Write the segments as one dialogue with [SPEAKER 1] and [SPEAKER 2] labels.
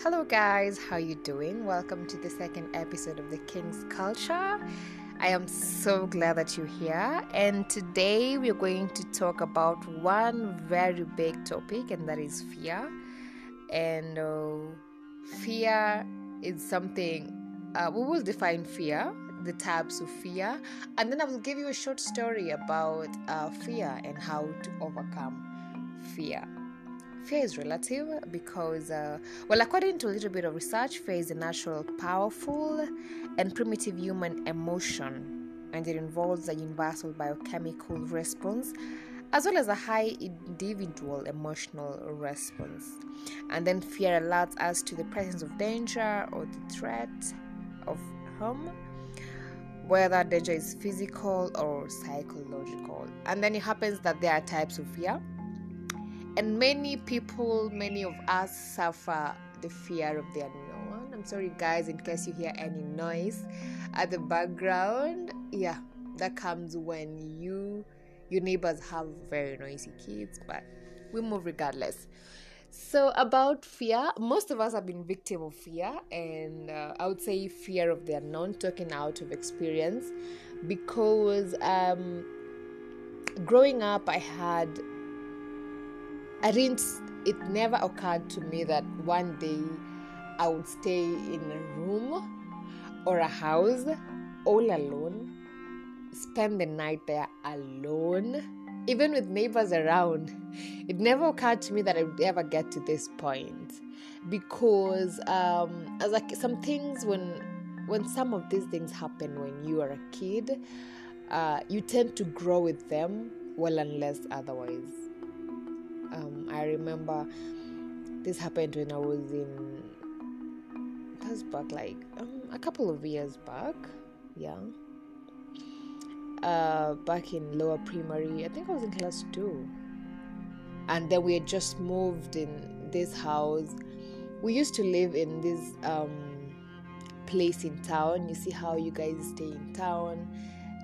[SPEAKER 1] Hello guys, how you doing? Welcome to the second episode of the King's Culture. I am so glad that you're here and today we're going to talk about one very big topic and that is fear. And uh, fear is something uh, we will define fear, the types of fear, and then I will give you a short story about uh, fear and how to overcome fear fear is relative because, uh, well, according to a little bit of research, fear is a natural, powerful, and primitive human emotion, and it involves a universal biochemical response as well as a high individual emotional response. And then fear alerts us to the presence of danger or the threat of harm, whether danger is physical or psychological. And then it happens that there are types of fear and many people, many of us suffer the fear of the unknown. I'm sorry, guys, in case you hear any noise at the background. Yeah, that comes when you your neighbors have very noisy kids, but we move regardless. So, about fear, most of us have been victim of fear, and uh, I would say fear of the unknown, talking out of experience, because um, growing up, I had I didn't, it never occurred to me that one day I would stay in a room or a house all alone, spend the night there alone, even with neighbors around. It never occurred to me that I would ever get to this point because um, as like some things when when some of these things happen when you are a kid, uh, you tend to grow with them well unless otherwise um, I remember this happened when I was in that's back like um, a couple of years back, yeah. Uh, back in lower primary, I think I was in class two, and then we had just moved in this house. We used to live in this um, place in town. You see how you guys stay in town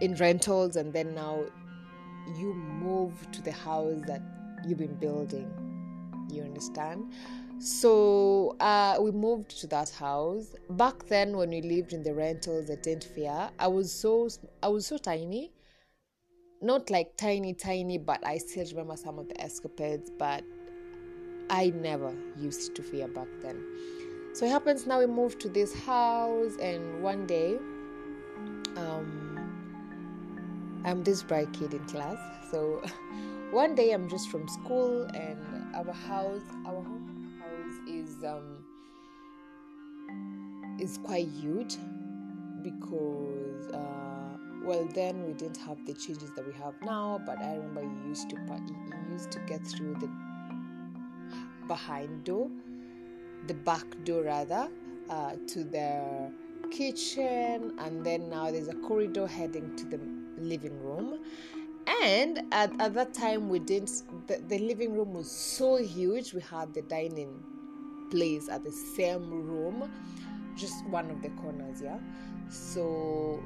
[SPEAKER 1] in rentals, and then now you move to the house that you've been building. You understand? So uh, we moved to that house. Back then, when we lived in the rentals at Dent Fair, I was so I was so tiny, not like tiny tiny, but I still remember some of the escapades. But I never used to fear back then. So it happens now we moved to this house, and one day, um, I'm this bright kid in class, so. one day i'm just from school and our house our home house is um is quite huge because uh well then we didn't have the changes that we have now but i remember you used to you used to get through the behind door the back door rather uh, to the kitchen and then now there's a corridor heading to the living room and at, at that time we didn't the, the living room was so huge we had the dining place at the same room just one of the corners yeah? So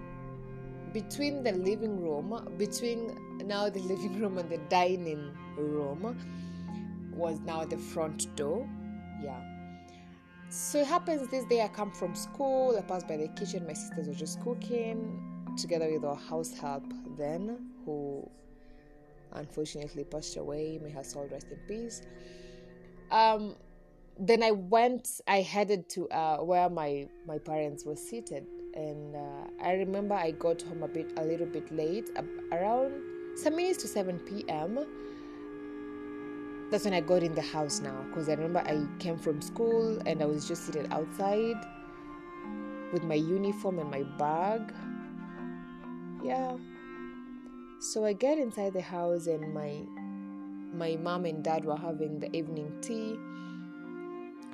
[SPEAKER 1] between the living room between now the living room and the dining room was now the front door yeah? So it happens this day i come from school i pass by the kitchen my sisters were just cooking together with our house help then who unfortunately passed away. May her soul rest in peace. Um, then I went, I headed to uh, where my, my parents were seated. And uh, I remember I got home a bit, a little bit late, around some minutes to 7 p.m. That's when I got in the house now, because I remember I came from school and I was just seated outside with my uniform and my bag. Yeah, so I get inside the house and my my mom and dad were having the evening tea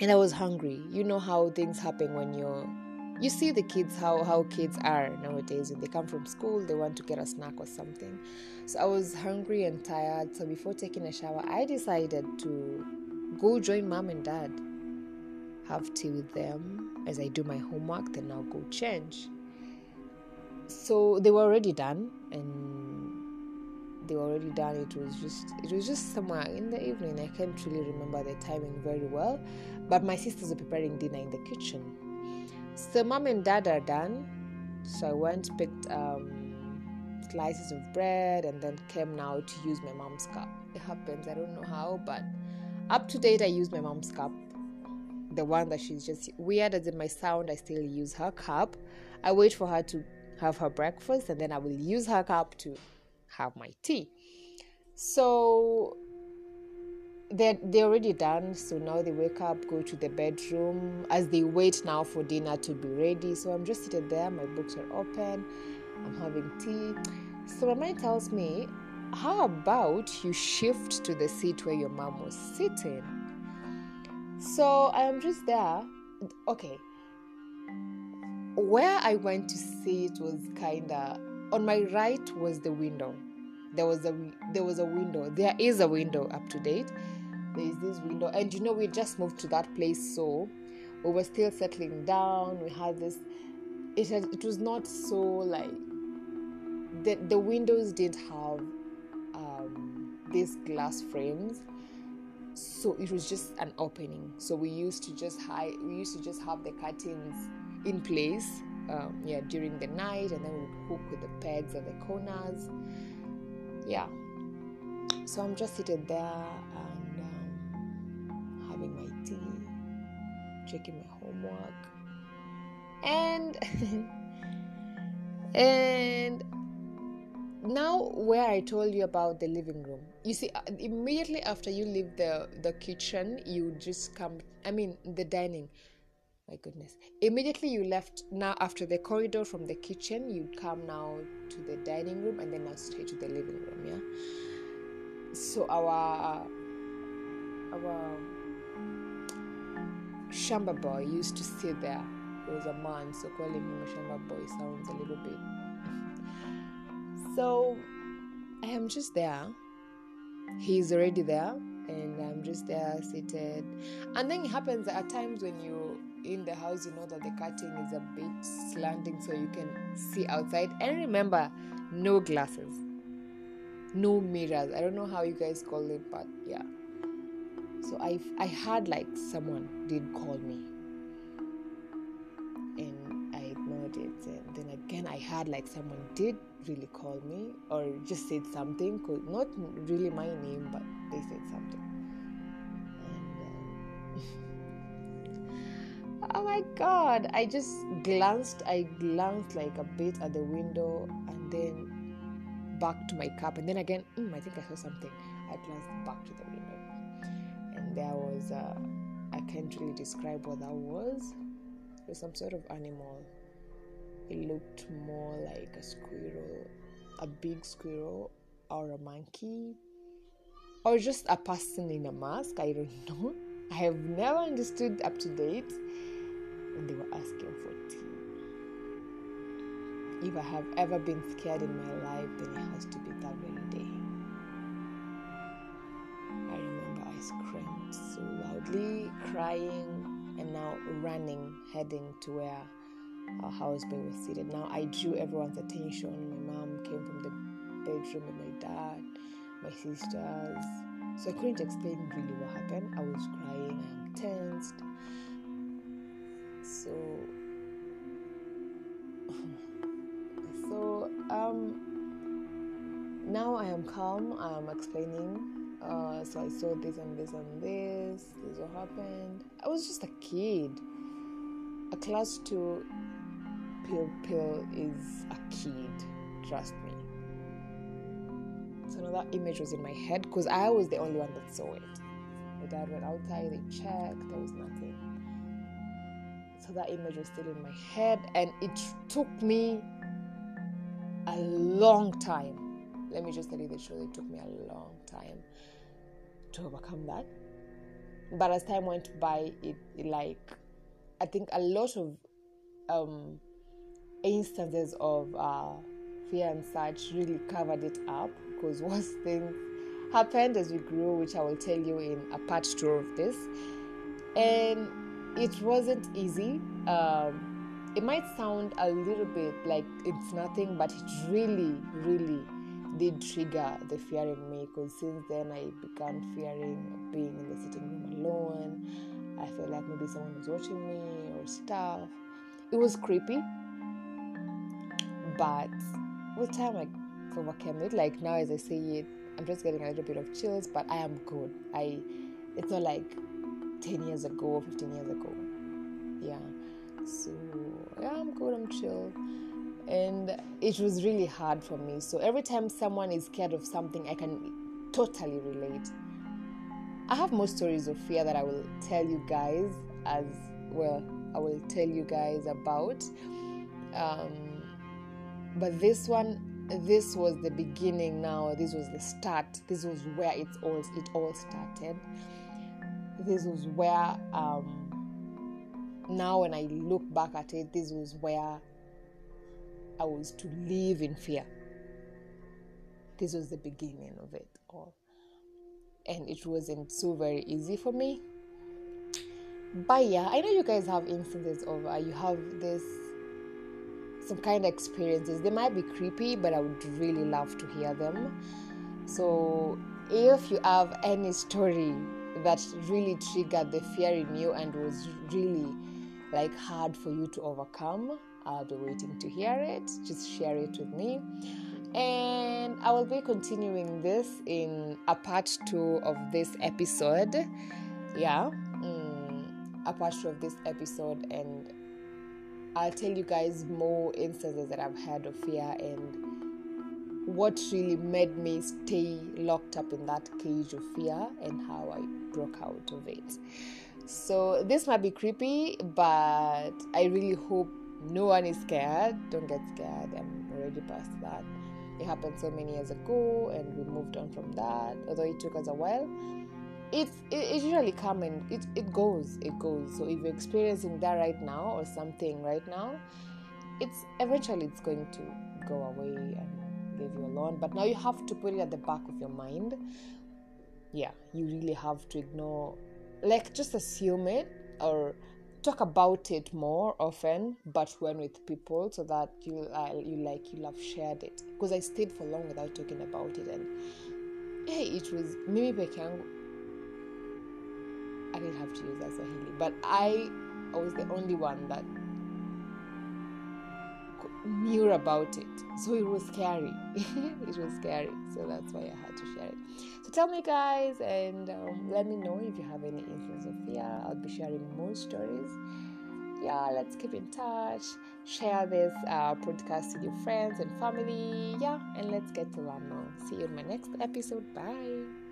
[SPEAKER 1] and I was hungry. You know how things happen when you're you see the kids how how kids are nowadays when they come from school they want to get a snack or something. So I was hungry and tired. So before taking a shower, I decided to go join mom and dad. Have tea with them as I do my homework, then I'll go change. So they were already done and they were already done. It was just it was just somewhere in the evening. I can't really remember the timing very well, but my sisters were preparing dinner in the kitchen. So mom and dad are done. So I went picked um, slices of bread and then came now to use my mom's cup. It happens. I don't know how, but up to date I use my mom's cup. The one that she's just weird as in my sound. I still use her cup. I wait for her to have her breakfast and then I will use her cup to have my tea. So they're, they're already done. So now they wake up, go to the bedroom as they wait now for dinner to be ready. So I'm just sitting there, my books are open, I'm having tea. So my mind tells me, how about you shift to the seat where your mom was sitting? So I'm just there. Okay. Where I went to sit was kind of on my right was the window. There was a there was a window. There is a window up to date. There is this window. And you know we just moved to that place so we were still settling down. We had this it had, it was not so like the the windows didn't have um, these glass frames. So it was just an opening. So we used to just hide we used to just have the curtains in place um, yeah during the night and then we hook with the pegs at the corners. Yeah. So i'm just seated there and um, having my tea checking my homework. And and now where i told you about the living room. You see uh, immediately after you leave the the kitchen you just come i mean the dining my goodness. Immediately you left now after the corridor from the kitchen you'd come now to the dining room and then now straight to the living room yeah? So our our shamba boy used to sit there. He was a man so calling him a shamba boy sounds a little bit so i am just there. He's already there and i'm just there seated and then it happens at times when you're in the house, you know that the curtain is a bit slanting so you can see outside. And remember, no glasses, no mirrors. I don't know how you guys call it, but yeah. So I I had like someone did call me, and I ignored it. And again, I had like someone did really call me or just said something, not really my name, but they said something. oh my god i just glanced i glanced like a bit at the window and then back to my cup. And then again mm, i think i saw something. I glanced back to the window. And there was uh, i can't really describe what that was. It was some sort of animal it looked more like a squirrel a big squirrel or a monkey or just a person in a mask i don't know i have never understood up to date and they were asking for tea. If I have ever been scared in my life, then it has to be that very day. I remember I screamed so loudly, crying, and now running, heading to where our houseboy was seated. Now I drew everyone's attention. My mom came from the bedroom with my dad, my sisters. So I couldn't explain really what happened. I was crying, I am tensed so so um now i am calm i'm explaining uh, so i saw this and this and this this what happened i was just a kid a class 2 pupil is a kid trust me so now that image was in my head because i was the only one that saw it my dad went outside they checked there was nothing so that image was still in my head, and it took me a long time. Let me just tell you the truth, it took me a long time to overcome that. But as time went by, it, it like I think a lot of um, instances of uh, fear and such really covered it up because worse things happened as we grew, which I will tell you in a part two of this. And it wasn't easy. Um, it might sound a little bit like it's nothing, but it really, really did trigger the fear in me because since then I began fearing being in the sitting room alone. I felt like maybe someone was watching me or stuff. It was creepy, but with time I overcame it. Like now, as I say it, I'm just getting a little bit of chills, but I am good. I, it's not like 10 years ago or 15 years ago. Yeah. So yeah, I'm good. I'm chill and it was really hard for me. So every time someone is scared of something, I can totally relate. I have more stories of fear that I will tell you guys as well. I will tell you guys about. Um, but this one, this was the beginning. Now this was the start. This was where it all it all started. This was where. Um, now when I look back at it, this was where I was to live in fear. This was the beginning of it all. And it wasn't so very easy for me. But yeah, I know you guys have instances of uh, you have this some kind of experiences. They might be creepy, but I would really love to hear them. So if you have any story that really triggered the fear in you and was really like hard for you to overcome, I'll be waiting to hear it. Just share it with me. And I will be continuing this in a part two of this episode. Yeah, mm, a part two of this episode. And I'll tell you guys more instances that I've had of fear and what really made me stay locked up in that cage of fear and how I broke out of it. So, this might be creepy, but I really hope no one is scared. Don't get scared. I'm already past that. It happened so many years ago, and we moved on from that. Although it took us a while, it's it, it usually comes and it it goes, it goes. So if you're experiencing that right now or something right now, it's eventually it's going to go away and leave you alone. But now you have to put it at the back of your mind. Yeah, you really have to ignore, like just assume it or talk about it more often, but when with people, so that you uh, you like you have shared it. Because I stayed for long without talking about it, and hey, it was mimi peke I didn't have to use that Swahili, but I, I was the only one that knew about it. So it was scary. it was scary. So that's why I had to share it. So tell me, guys, and um, let me know if you have any instances of fear. I'll be sharing more stories. Yeah, let's keep in touch. Share this uh, podcast with your friends and family. Yeah, and let's get to learn more. See you in my next episode. Bye.